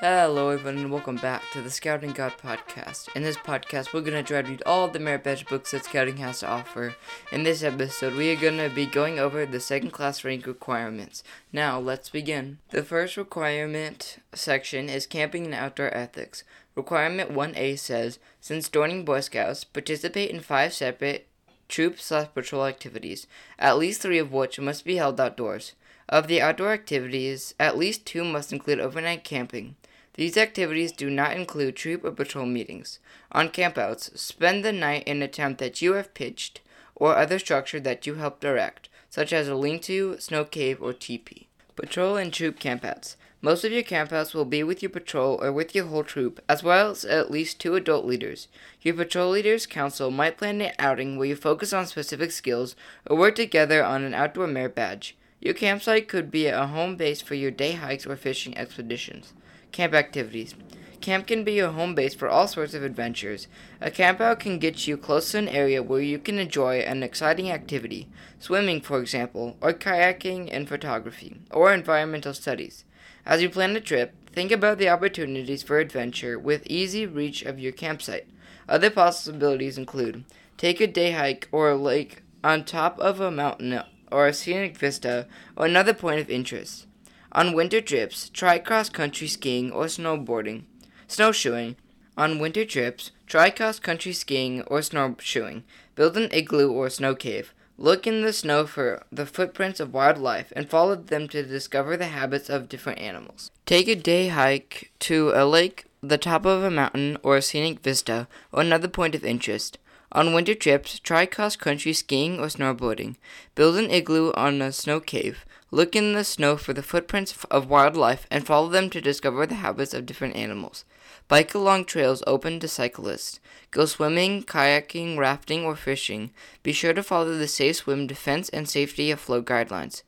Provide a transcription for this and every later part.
Hello, everyone, and welcome back to the Scouting God podcast. In this podcast, we're going to try to read all the merit badge books that Scouting has to offer. In this episode, we are going to be going over the second class rank requirements. Now, let's begin. The first requirement section is camping and outdoor ethics. Requirement 1A says Since joining Boy Scouts, participate in five separate troop slash patrol activities, at least three of which must be held outdoors. Of the outdoor activities, at least two must include overnight camping. These activities do not include troop or patrol meetings. On campouts, spend the night in a tent that you have pitched or other structure that you helped erect, such as a lean-to, snow cave, or teepee. Patrol and troop campouts. Most of your campouts will be with your patrol or with your whole troop, as well as at least two adult leaders. Your patrol leaders council might plan an outing where you focus on specific skills or work together on an outdoor merit badge. Your campsite could be a home base for your day hikes or fishing expeditions. Camp activities. Camp can be your home base for all sorts of adventures. A campout can get you close to an area where you can enjoy an exciting activity, swimming, for example, or kayaking and photography, or environmental studies. As you plan a trip, think about the opportunities for adventure with easy reach of your campsite. Other possibilities include take a day hike or a lake on top of a mountain or a scenic vista or another point of interest. On winter trips, try cross country skiing or snowboarding. Snowshoeing. On winter trips, try cross country skiing or snowshoeing. Build an igloo or snow cave. Look in the snow for the footprints of wildlife and follow them to discover the habits of different animals. Take a day hike to a lake, the top of a mountain, or a scenic vista, or another point of interest. On winter trips, try cross country skiing or snowboarding. Build an igloo on a snow cave. Look in the snow for the footprints of wildlife and follow them to discover the habits of different animals. Bike along trails open to cyclists. Go swimming, kayaking, rafting, or fishing. Be sure to follow the Safe Swim Defense and Safety Afloat guidelines.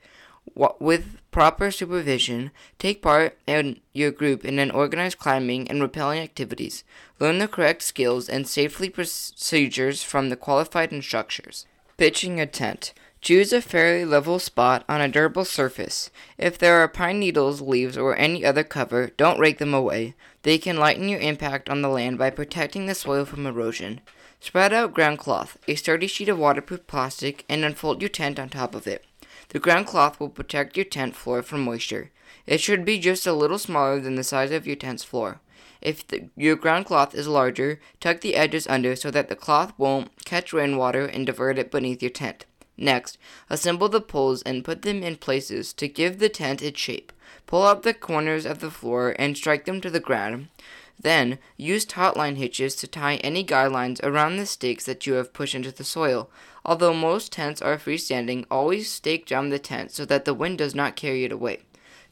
With proper supervision, take part in your group in an organized climbing and rappelling activities. Learn the correct skills and safety procedures from the qualified instructors. Pitching a tent. Choose a fairly level spot on a durable surface. If there are pine needles, leaves, or any other cover, don't rake them away. They can lighten your impact on the land by protecting the soil from erosion. Spread out ground cloth, a sturdy sheet of waterproof plastic, and unfold your tent on top of it. The ground cloth will protect your tent floor from moisture. It should be just a little smaller than the size of your tent's floor. If the, your ground cloth is larger, tuck the edges under so that the cloth won't catch rainwater and divert it beneath your tent. Next, assemble the poles and put them in places to give the tent its shape. Pull out the corners of the floor and strike them to the ground. Then, use taut line hitches to tie any guy lines around the stakes that you have pushed into the soil. Although most tents are freestanding, always stake down the tent so that the wind does not carry it away.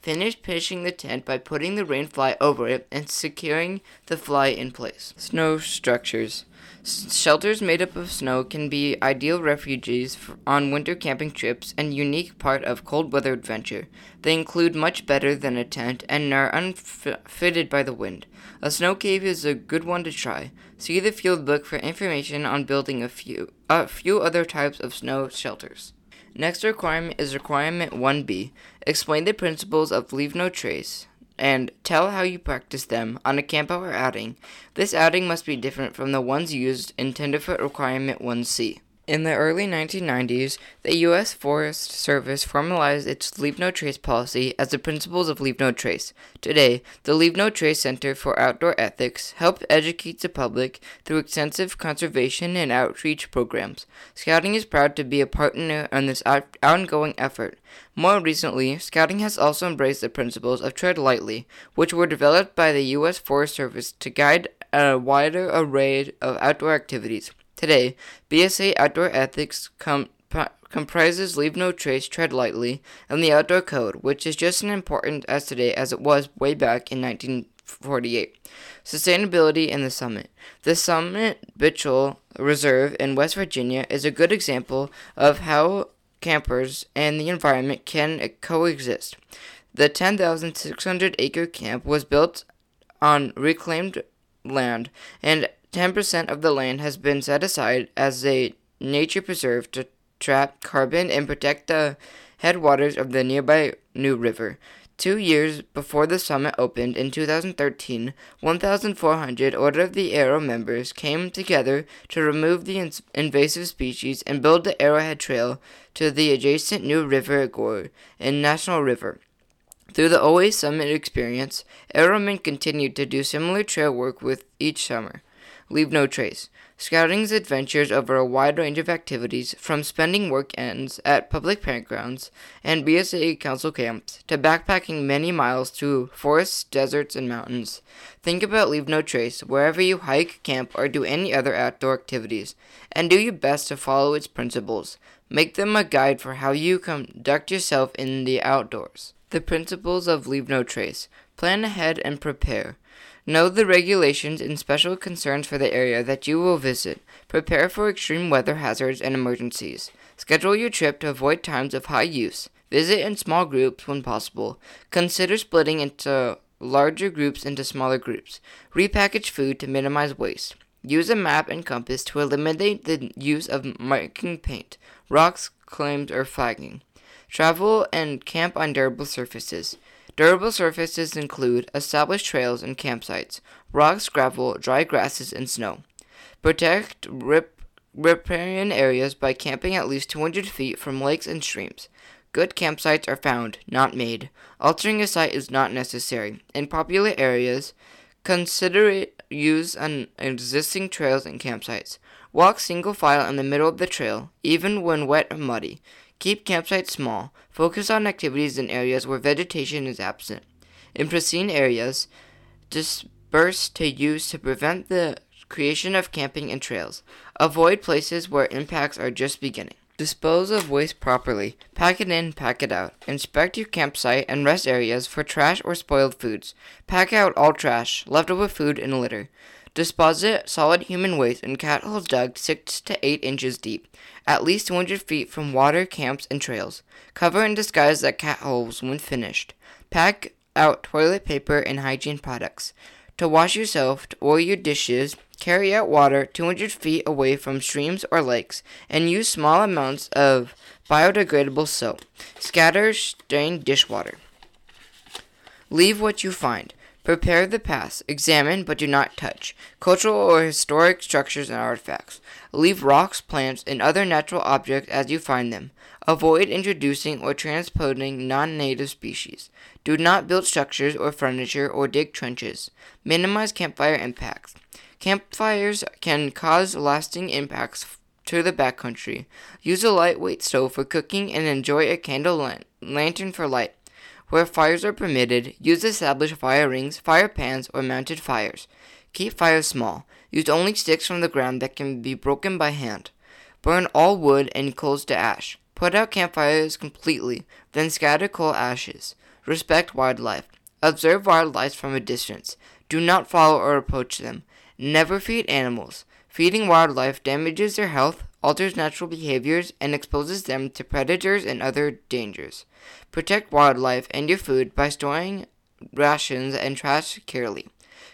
Finish pitching the tent by putting the rain fly over it and securing the fly in place. Snow structures. Shelters made up of snow can be ideal refuges on winter camping trips and unique part of cold weather adventure. They include much better than a tent and are unfitted by the wind. A snow cave is a good one to try. See the field book for information on building a few a few other types of snow shelters. Next requirement is requirement 1B. Explain the principles of leave no trace and tell how you practice them on a campout or outing. This outing must be different from the ones used in Tenderfoot Requirement 1C. In the early 1990s, the U.S. Forest Service formalized its Leave No Trace policy as the principles of Leave No Trace. Today, the Leave No Trace Center for Outdoor Ethics helps educate the public through extensive conservation and outreach programs. Scouting is proud to be a partner in this ongoing effort. More recently, Scouting has also embraced the principles of Tread Lightly, which were developed by the U.S. Forest Service to guide a wider array of outdoor activities. Today, BSA Outdoor Ethics com- comprises Leave No Trace, Tread Lightly, and the Outdoor Code, which is just as important as today as it was way back in 1948. Sustainability in the Summit. The Summit Bechtel Reserve in West Virginia is a good example of how campers and the environment can coexist. The 10,600 acre camp was built on reclaimed land and 10% of the land has been set aside as a nature preserve to trap carbon and protect the headwaters of the nearby New River. Two years before the summit opened in 2013, 1,400 Order of the Arrow members came together to remove the invasive species and build the Arrowhead Trail to the adjacent New River Gorge and National River. Through the OA Summit experience, Arrowmen continued to do similar trail work with each summer. Leave no trace. Scouting's adventures over a wide range of activities, from spending work weekends at public campgrounds and BSA council camps to backpacking many miles through forests, deserts, and mountains. Think about Leave No Trace wherever you hike, camp, or do any other outdoor activities, and do your best to follow its principles. Make them a guide for how you conduct yourself in the outdoors. The principles of Leave No Trace. Plan ahead and prepare. Know the regulations and special concerns for the area that you will visit. Prepare for extreme weather hazards and emergencies. Schedule your trip to avoid times of high use. Visit in small groups when possible. Consider splitting into larger groups into smaller groups. Repackage food to minimize waste. Use a map and compass to eliminate the use of marking paint, rocks, cairns, or flagging. Travel and camp on durable surfaces. Durable surfaces include established trails and campsites, rocks, gravel, dry grasses, and snow. Protect rip- riparian areas by camping at least 200 feet from lakes and streams. Good campsites are found, not made. Altering a site is not necessary. In popular areas, consider use on existing trails and campsites. Walk single file in the middle of the trail, even when wet or muddy. Keep campsites small. Focus on activities in areas where vegetation is absent. In pristine areas, disperse to use to prevent the creation of camping and trails. Avoid places where impacts are just beginning. Dispose of waste properly. Pack it in, pack it out. Inspect your campsite and rest areas for trash or spoiled foods. Pack out all trash, leftover food, and litter. Deposit solid human waste in cat holes dug 6 to 8 inches deep, at least 200 feet from water, camps, and trails. Cover and disguise the cat holes when finished. Pack out toilet paper and hygiene products. To wash yourself or your dishes, carry out water 200 feet away from streams or lakes, and use small amounts of biodegradable soap. Scatter stained dishwater. Leave what you find. Prepare the past. Examine but do not touch cultural or historic structures and artifacts. Leave rocks, plants, and other natural objects as you find them. Avoid introducing or transporting non native species. Do not build structures or furniture or dig trenches. Minimize campfire impacts. Campfires can cause lasting impacts to the backcountry. Use a lightweight stove for cooking and enjoy a candle lan- lantern for light. Where fires are permitted, use established fire rings, fire pans, or mounted fires. Keep fires small. Use only sticks from the ground that can be broken by hand. Burn all wood and coals to ash. Put out campfires completely, then scatter coal ashes. Respect wildlife. Observe wildlife from a distance. Do not follow or approach them. Never feed animals. Feeding wildlife damages their health, alters natural behaviors, and exposes them to predators and other dangers. Protect wildlife and your food by storing rations and trash securely.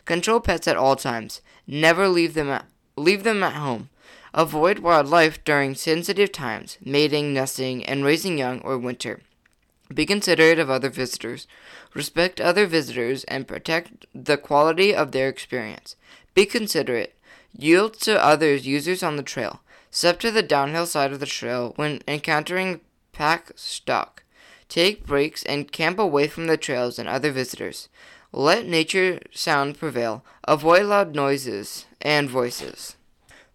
Control pets at all times. Never leave them at, leave them at home. Avoid wildlife during sensitive times, mating, nesting, and raising young or winter. Be considerate of other visitors. Respect other visitors and protect the quality of their experience. Be considerate. Yield to others users on the trail. Step to the downhill side of the trail when encountering pack stock. Take breaks and camp away from the trails and other visitors. Let nature sound prevail. Avoid loud noises and voices.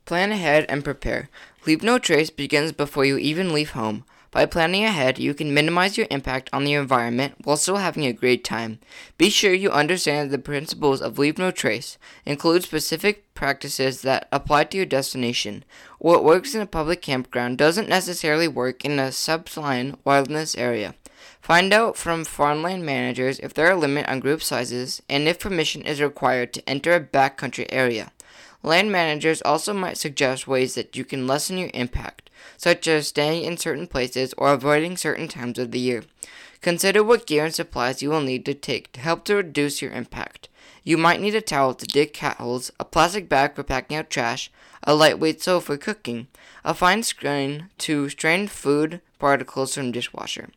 Plan ahead and prepare. Leave no trace begins before you even leave home. By planning ahead, you can minimize your impact on the environment while still having a great time. Be sure you understand the principles of Leave No Trace, include specific practices that apply to your destination. What works in a public campground doesn't necessarily work in a subline wilderness area. Find out from farmland managers if there are a limit on group sizes and if permission is required to enter a backcountry area. Land managers also might suggest ways that you can lessen your impact, such as staying in certain places or avoiding certain times of the year. Consider what gear and supplies you will need to take to help to reduce your impact. You might need a towel to dig cat holes, a plastic bag for packing out trash, a lightweight stove for cooking, a fine screen to strain food particles from dishwasher.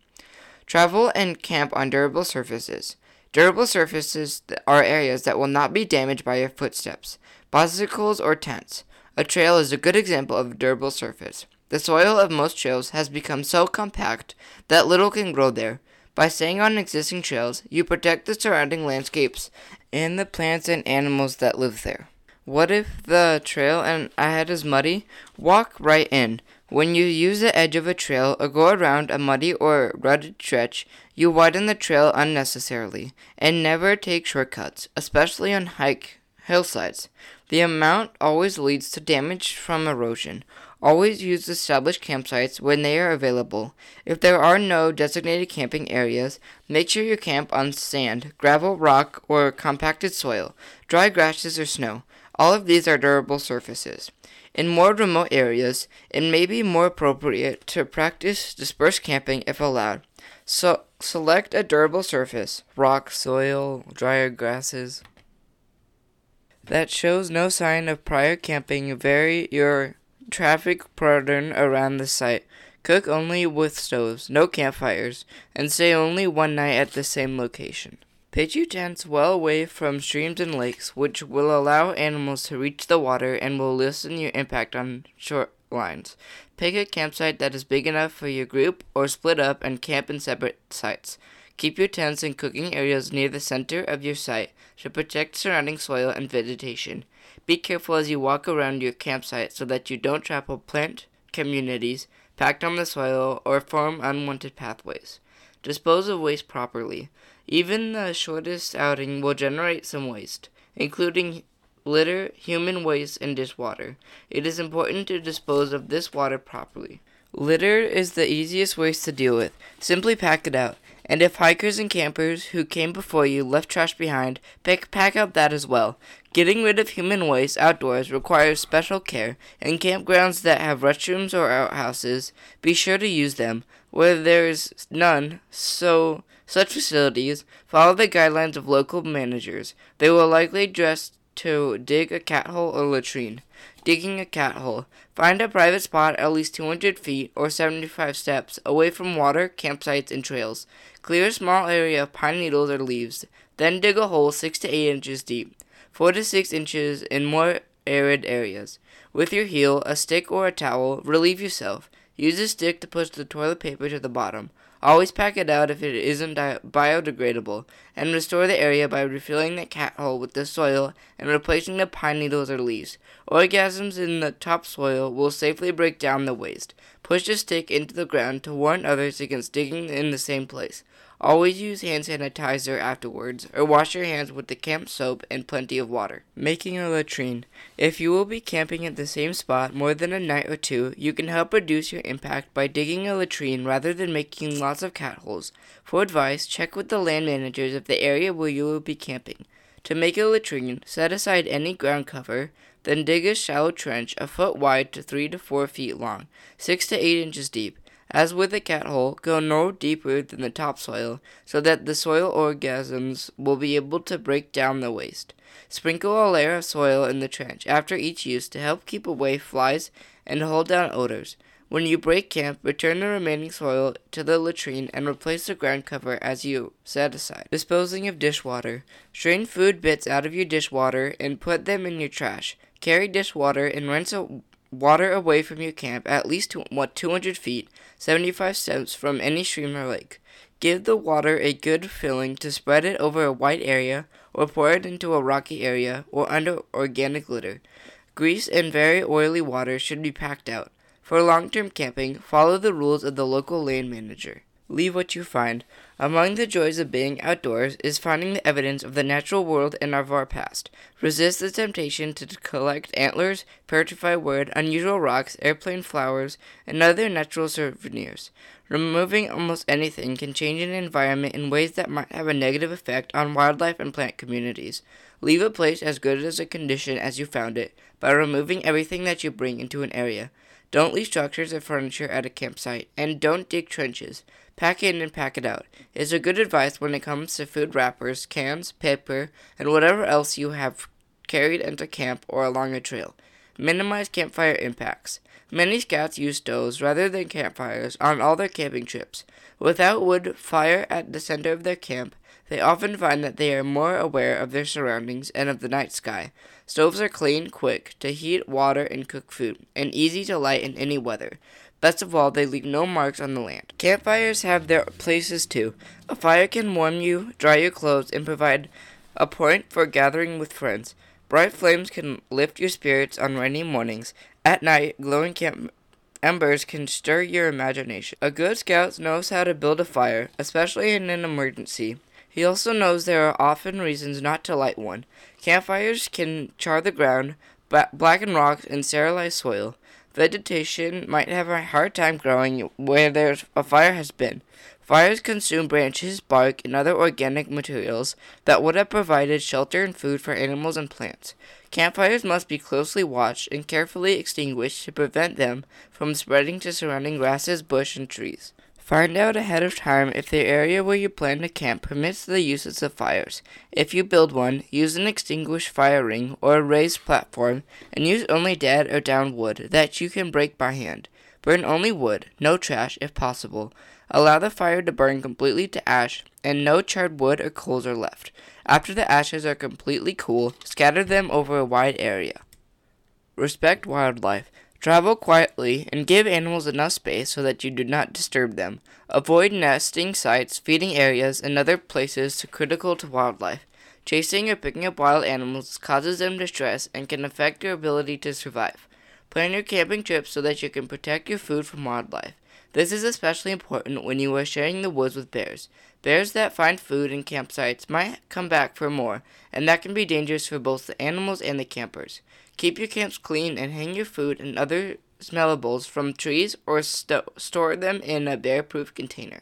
Travel and camp on durable surfaces. Durable surfaces are areas that will not be damaged by your footsteps, bicycles, or tents. A trail is a good example of a durable surface. The soil of most trails has become so compact that little can grow there. By staying on existing trails, you protect the surrounding landscapes and the plants and animals that live there. What if the trail and ahead is muddy? Walk right in. When you use the edge of a trail or go around a muddy or rutted stretch, you widen the trail unnecessarily. And never take shortcuts, especially on hike hillsides. The amount always leads to damage from erosion. Always use established campsites when they are available. If there are no designated camping areas, make sure you camp on sand, gravel, rock, or compacted soil, dry grasses, or snow. All of these are durable surfaces. In more remote areas, it may be more appropriate to practice dispersed camping if allowed. So select a durable surface, rock, soil, drier grasses that shows no sign of prior camping. Vary your traffic pattern around the site. Cook only with stoves, no campfires, and stay only one night at the same location. Pitch your tents well away from streams and lakes, which will allow animals to reach the water and will lessen your impact on shorelines. Pick a campsite that is big enough for your group or split up and camp in separate sites. Keep your tents and cooking areas near the center of your site to protect surrounding soil and vegetation. Be careful as you walk around your campsite so that you don't trample plant communities, packed on the soil, or form unwanted pathways. Dispose of waste properly. Even the shortest outing will generate some waste, including litter, human waste, and dishwater. It is important to dispose of this water properly. Litter is the easiest waste to deal with. Simply pack it out. And if hikers and campers who came before you left trash behind, pick, pack up that as well. Getting rid of human waste outdoors requires special care. In campgrounds that have restrooms or outhouses, be sure to use them. Where there is none, so such facilities follow the guidelines of local managers. They will likely just to dig a cat hole or latrine. Digging a cat hole. Find a private spot at least 200 feet or 75 steps away from water, campsites, and trails. Clear a small area of pine needles or leaves. Then dig a hole 6 to 8 inches deep, 4 to 6 inches in more arid areas. With your heel, a stick, or a towel, relieve yourself. Use a stick to push the toilet paper to the bottom. Always pack it out if it isn't biodegradable, and restore the area by refilling the cat hole with the soil and replacing the pine needles or leaves. Organisms in the topsoil will safely break down the waste. Push a stick into the ground to warn others against digging in the same place. Always use hand sanitizer afterwards, or wash your hands with the camp soap and plenty of water. Making a latrine. If you will be camping at the same spot more than a night or two, you can help reduce your impact by digging a latrine rather than making lots of cat holes. For advice, check with the land managers of the area where you will be camping. To make a latrine, set aside any ground cover, then dig a shallow trench a foot wide to 3 to 4 feet long, 6 to 8 inches deep. As with the cat hole, go no deeper than the topsoil so that the soil organisms will be able to break down the waste. Sprinkle a layer of soil in the trench after each use to help keep away flies and hold down odors. When you break camp, return the remaining soil to the latrine and replace the ground cover as you set aside. Disposing of dishwater. Strain food bits out of your dishwater and put them in your trash. Carry dishwater and rinse water away from your camp at least to, what 200 feet, 75 steps from any stream or lake. Give the water a good filling to spread it over a wide area or pour it into a rocky area or under organic litter. Grease and very oily water should be packed out. For long-term camping, follow the rules of the local land manager. Leave what you find. Among the joys of being outdoors is finding the evidence of the natural world of our past. Resist the temptation to collect antlers, petrified wood, unusual rocks, airplane flowers, and other natural souvenirs. Removing almost anything can change an environment in ways that might have a negative effect on wildlife and plant communities. Leave a place as good as a condition as you found it by removing everything that you bring into an area. Don't leave structures or furniture at a campsite, and don't dig trenches. Pack in and pack it out is a good advice when it comes to food wrappers, cans, paper, and whatever else you have carried into camp or along a trail. Minimize campfire impacts. Many scouts use stoves rather than campfires on all their camping trips. Without wood fire at the center of their camp, they often find that they are more aware of their surroundings and of the night sky. Stoves are clean, quick to heat water and cook food, and easy to light in any weather. Best of all, they leave no marks on the land. Campfires have their places too. A fire can warm you, dry your clothes, and provide a point for gathering with friends. Bright flames can lift your spirits on rainy mornings. At night, glowing camp embers can stir your imagination. A good scout knows how to build a fire, especially in an emergency. He also knows there are often reasons not to light one. Campfires can char the ground, blacken rocks, and sterilize soil. Vegetation might have a hard time growing where there's a fire has been. Fires consume branches, bark, and other organic materials that would have provided shelter and food for animals and plants. Campfires must be closely watched and carefully extinguished to prevent them from spreading to surrounding grasses, bush, and trees. Find out ahead of time if the area where you plan to camp permits the uses of fires. If you build one, use an extinguished fire ring or a raised platform, and use only dead or down wood that you can break by hand. Burn only wood, no trash if possible. Allow the fire to burn completely to ash, and no charred wood or coals are left. After the ashes are completely cool, scatter them over a wide area. Respect wildlife. Travel quietly and give animals enough space so that you do not disturb them. Avoid nesting sites, feeding areas, and other places critical to wildlife. Chasing or picking up wild animals causes them distress and can affect your ability to survive. Plan your camping trips so that you can protect your food from wildlife. This is especially important when you are sharing the woods with bears. Bears that find food in campsites might come back for more, and that can be dangerous for both the animals and the campers. Keep your camps clean and hang your food and other smellables from trees or sto- store them in a bear proof container.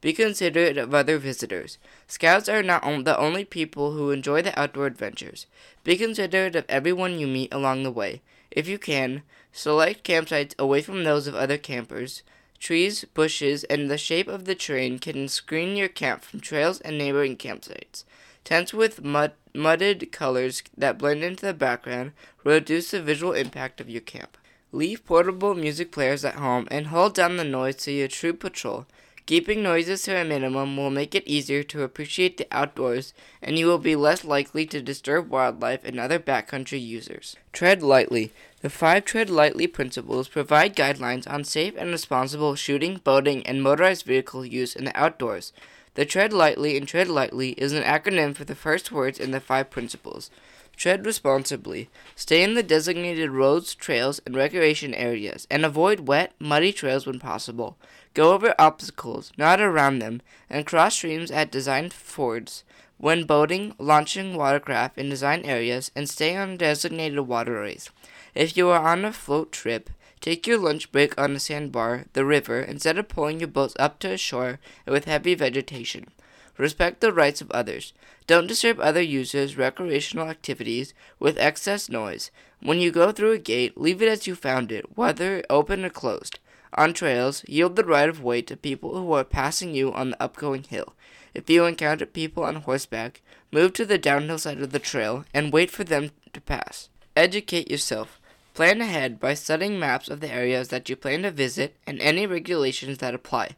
Be considerate of other visitors. Scouts are not on- the only people who enjoy the outdoor adventures. Be considerate of everyone you meet along the way. If you can, select campsites away from those of other campers. Trees, bushes, and the shape of the terrain can screen your camp from trails and neighboring campsites. Tents with mud, mudded colors that blend into the background reduce the visual impact of your camp. Leave portable music players at home and hold down the noise to your troop patrol. Keeping noises to a minimum will make it easier to appreciate the outdoors, and you will be less likely to disturb wildlife and other backcountry users. Tread lightly. The five tread lightly principles provide guidelines on safe and responsible shooting, boating, and motorized vehicle use in the outdoors. The Tread Lightly and Tread Lightly is an acronym for the first words in the five principles. Tread responsibly. Stay in the designated roads, trails, and recreation areas, and avoid wet, muddy trails when possible. Go over obstacles, not around them, and cross streams at designed fords. When boating, launching watercraft in designed areas, and stay on designated waterways. If you are on a float trip, Take your lunch break on a sandbar, the river, instead of pulling your boats up to a shore with heavy vegetation. Respect the rights of others. Don't disturb other users' recreational activities with excess noise. When you go through a gate, leave it as you found it, whether open or closed. On trails, yield the right of way to people who are passing you on the upgoing hill. If you encounter people on horseback, move to the downhill side of the trail and wait for them to pass. Educate yourself. Plan ahead by studying maps of the areas that you plan to visit and any regulations that apply.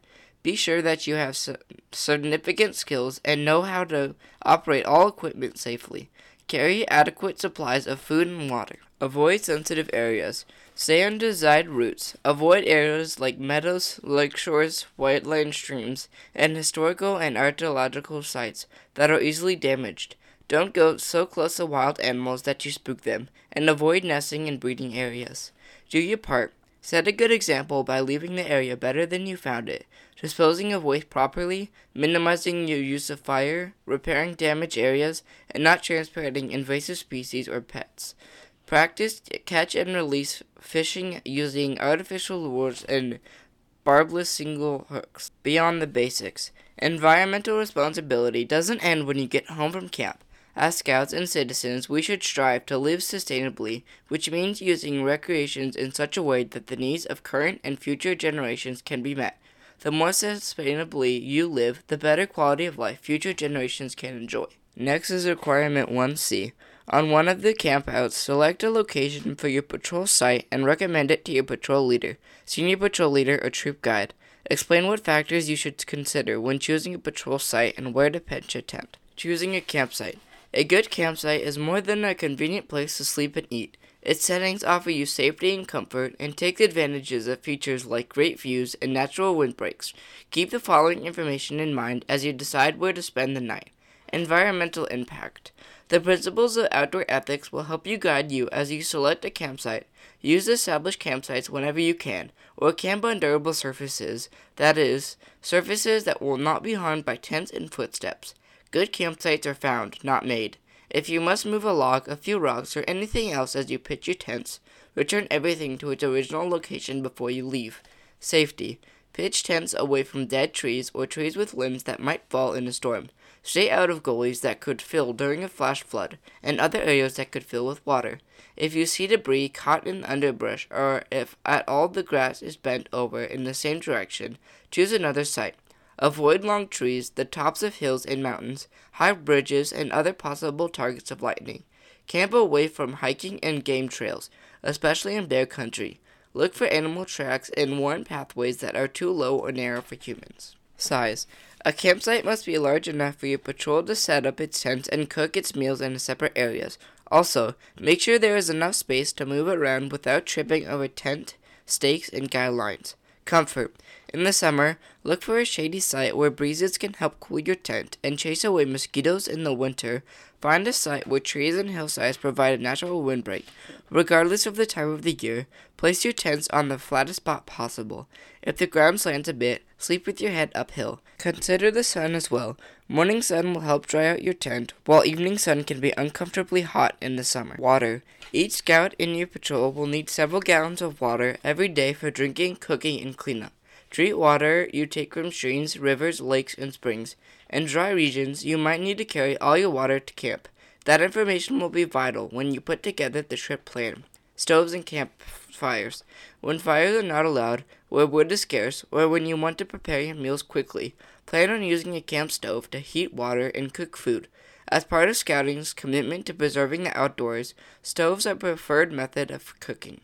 Be sure that you have significant skills and know how to operate all equipment safely. Carry adequate supplies of food and water. Avoid sensitive areas. Stay on desired routes. Avoid areas like meadows, lake shores, wetland streams, and historical and archaeological sites that are easily damaged. Don't go so close to wild animals that you spook them, and avoid nesting and breeding areas. Do your part. Set a good example by leaving the area better than you found it, disposing of waste properly, minimizing your use of fire, repairing damaged areas, and not transporting invasive species or pets. Practice catch and release fishing using artificial lures and barbless single hooks. Beyond the basics, environmental responsibility doesn't end when you get home from camp. As scouts and citizens, we should strive to live sustainably, which means using recreations in such a way that the needs of current and future generations can be met. The more sustainably you live, the better quality of life future generations can enjoy. Next is requirement 1C On one of the campouts, select a location for your patrol site and recommend it to your patrol leader, senior patrol leader, or troop guide. Explain what factors you should consider when choosing a patrol site and where to pitch a tent. Choosing a campsite. A good campsite is more than a convenient place to sleep and eat. Its settings offer you safety and comfort and take advantages of features like great views and natural windbreaks. Keep the following information in mind as you decide where to spend the night. Environmental impact. The principles of outdoor ethics will help you guide you as you select a campsite. Use established campsites whenever you can, or camp on durable surfaces, that is, surfaces that will not be harmed by tents and footsteps. Good campsites are found, not made. If you must move a log, a few rocks, or anything else as you pitch your tents, return everything to its original location before you leave. Safety. Pitch tents away from dead trees or trees with limbs that might fall in a storm. Stay out of gullies that could fill during a flash flood and other areas that could fill with water. If you see debris caught in underbrush or if at all the grass is bent over in the same direction, choose another site. Avoid long trees, the tops of hills and mountains, high bridges, and other possible targets of lightning. Camp away from hiking and game trails, especially in bear country. Look for animal tracks and worn pathways that are too low or narrow for humans. Size. A campsite must be large enough for your patrol to set up its tents and cook its meals in separate areas. Also, make sure there is enough space to move around without tripping over tent, stakes, and guy lines. Comfort. In the summer, look for a shady site where breezes can help cool your tent and chase away mosquitoes in the winter. Find a site where trees and hillsides provide a natural windbreak. Regardless of the time of the year, place your tents on the flattest spot possible. If the ground slants a bit, sleep with your head uphill. Consider the sun as well. Morning sun will help dry out your tent, while evening sun can be uncomfortably hot in the summer. Water. Each scout in your patrol will need several gallons of water every day for drinking, cooking, and cleanup. Treat water you take from streams, rivers, lakes, and springs. In dry regions, you might need to carry all your water to camp. That information will be vital when you put together the trip plan. Stoves and campfires. When fires are not allowed, where wood is scarce, or when you want to prepare your meals quickly, plan on using a camp stove to heat water and cook food. As part of scouting's commitment to preserving the outdoors, stoves are a preferred method of cooking.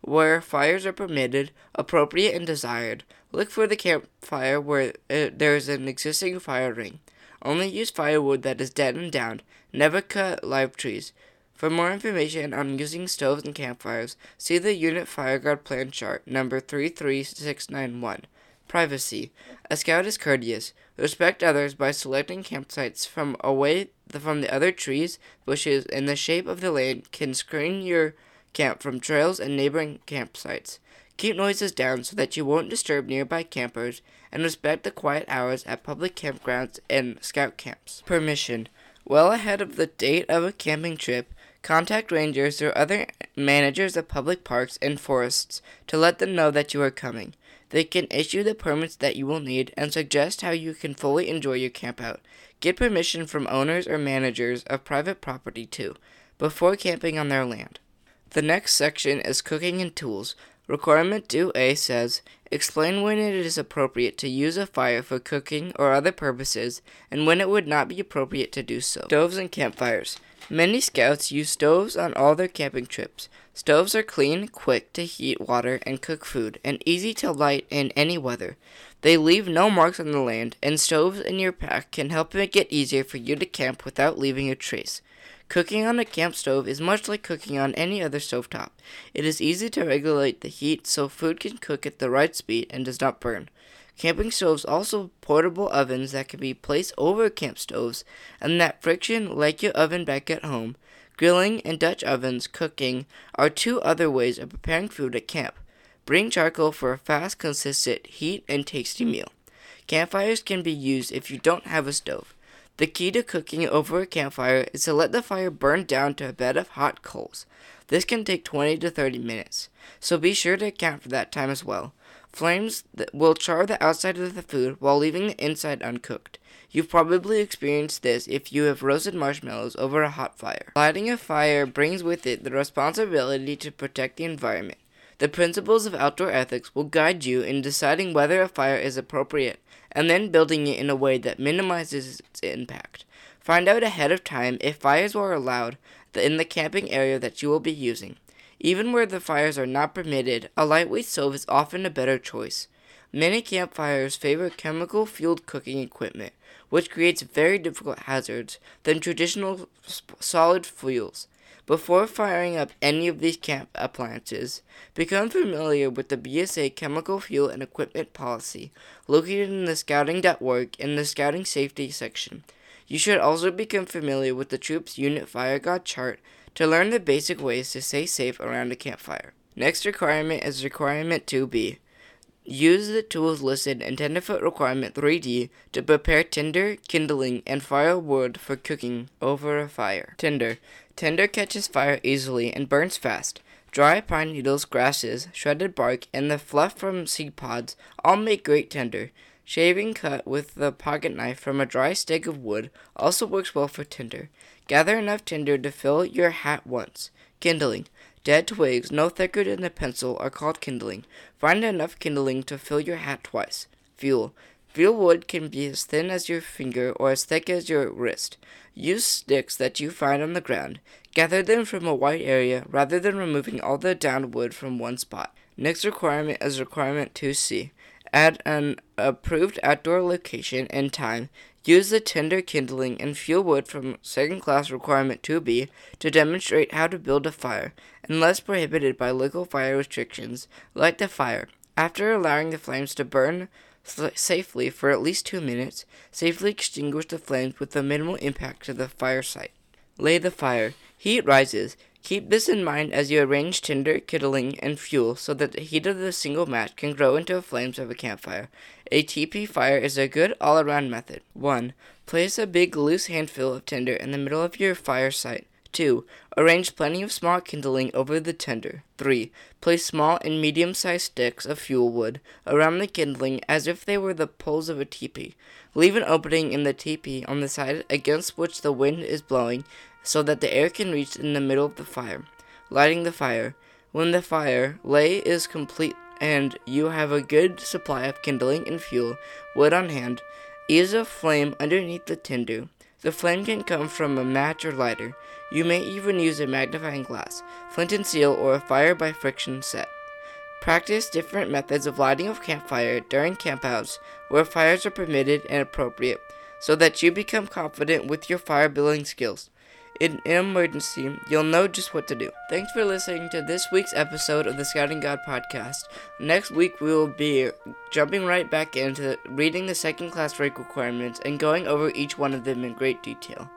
Where fires are permitted, appropriate, and desired, look for the campfire where uh, there is an existing fire ring. Only use firewood that is dead and downed. Never cut live trees. For more information on using stoves and campfires, see the Unit FireGuard Plan Chart number 33691. Privacy. A scout is courteous. Respect others by selecting campsites from away from the other trees, bushes, and the shape of the land can screen your camp from trails and neighboring campsites. Keep noises down so that you won't disturb nearby campers, and respect the quiet hours at public campgrounds and scout camps. Permission. Well ahead of the date of a camping trip, contact rangers or other managers of public parks and forests to let them know that you are coming. They can issue the permits that you will need and suggest how you can fully enjoy your campout. Get permission from owners or managers of private property too, before camping on their land. The next section is cooking and tools. Requirement 2A says, explain when it is appropriate to use a fire for cooking or other purposes and when it would not be appropriate to do so. Stoves and campfires. Many scouts use stoves on all their camping trips. Stoves are clean, quick to heat water and cook food, and easy to light in any weather. They leave no marks on the land, and stoves in your pack can help make it easier for you to camp without leaving a trace. Cooking on a camp stove is much like cooking on any other stovetop. It is easy to regulate the heat so food can cook at the right speed and does not burn. Camping stoves also portable ovens that can be placed over camp stoves and that friction like your oven back at home. Grilling and Dutch ovens cooking are two other ways of preparing food at camp. Bring charcoal for a fast, consistent heat and tasty meal. Campfires can be used if you don't have a stove. The key to cooking over a campfire is to let the fire burn down to a bed of hot coals. This can take 20 to 30 minutes, so be sure to account for that time as well. Flames will char the outside of the food while leaving the inside uncooked. You've probably experienced this if you have roasted marshmallows over a hot fire. Lighting a fire brings with it the responsibility to protect the environment. The principles of outdoor ethics will guide you in deciding whether a fire is appropriate and then building it in a way that minimizes its impact. Find out ahead of time if fires are allowed, in the camping area that you will be using. Even where the fires are not permitted, a lightweight stove is often a better choice. Many campfires favor chemical fueled cooking equipment, which creates very difficult hazards than traditional solid fuels. Before firing up any of these camp appliances, become familiar with the BSA Chemical Fuel and Equipment Policy located in the scouting.org in the Scouting Safety section. You should also become familiar with the Troop's Unit FireGuard chart to learn the basic ways to stay safe around a campfire. Next requirement is Requirement 2B. Use the tools listed in Tenderfoot Requirement 3D to prepare tinder, kindling, and firewood for cooking over a fire. Tinder. Tinder catches fire easily and burns fast. Dry pine needles, grasses, shredded bark, and the fluff from seed pods all make great tinder. Shaving cut with the pocket knife from a dry stick of wood also works well for tinder. Gather enough tinder to fill your hat once. Kindling. Dead twigs, no thicker than a pencil, are called kindling. Find enough kindling to fill your hat twice. Fuel. Fuel wood can be as thin as your finger or as thick as your wrist. Use sticks that you find on the ground. Gather them from a wide area rather than removing all the downed wood from one spot. Next requirement is requirement 2C. At an approved outdoor location and time, use the tinder kindling and fuel wood from second class requirement 2B to demonstrate how to build a fire unless prohibited by local fire restrictions, light the fire. After allowing the flames to burn safely for at least two minutes, safely extinguish the flames with a minimal impact to the fire site. Lay the fire. Heat rises. Keep this in mind as you arrange tinder, kindling, and fuel so that the heat of the single match can grow into the flames of a campfire. A teepee fire is a good all around method. 1. Place a big loose handful of tinder in the middle of your fire site. 2. Arrange plenty of small kindling over the tinder. 3. Place small and medium sized sticks of fuel wood around the kindling as if they were the poles of a teepee. Leave an opening in the teepee on the side against which the wind is blowing so that the air can reach in the middle of the fire. Lighting the fire. When the fire lay is complete and you have a good supply of kindling and fuel wood on hand, ease a flame underneath the tinder. The flame can come from a match or lighter. You may even use a magnifying glass, flint and steel, or a fire by friction set. Practice different methods of lighting a campfire during campouts where fires are permitted and appropriate so that you become confident with your fire building skills in an emergency, you'll know just what to do. Thanks for listening to this week's episode of the Scouting God podcast. Next week, we will be jumping right back into reading the second class rank requirements and going over each one of them in great detail.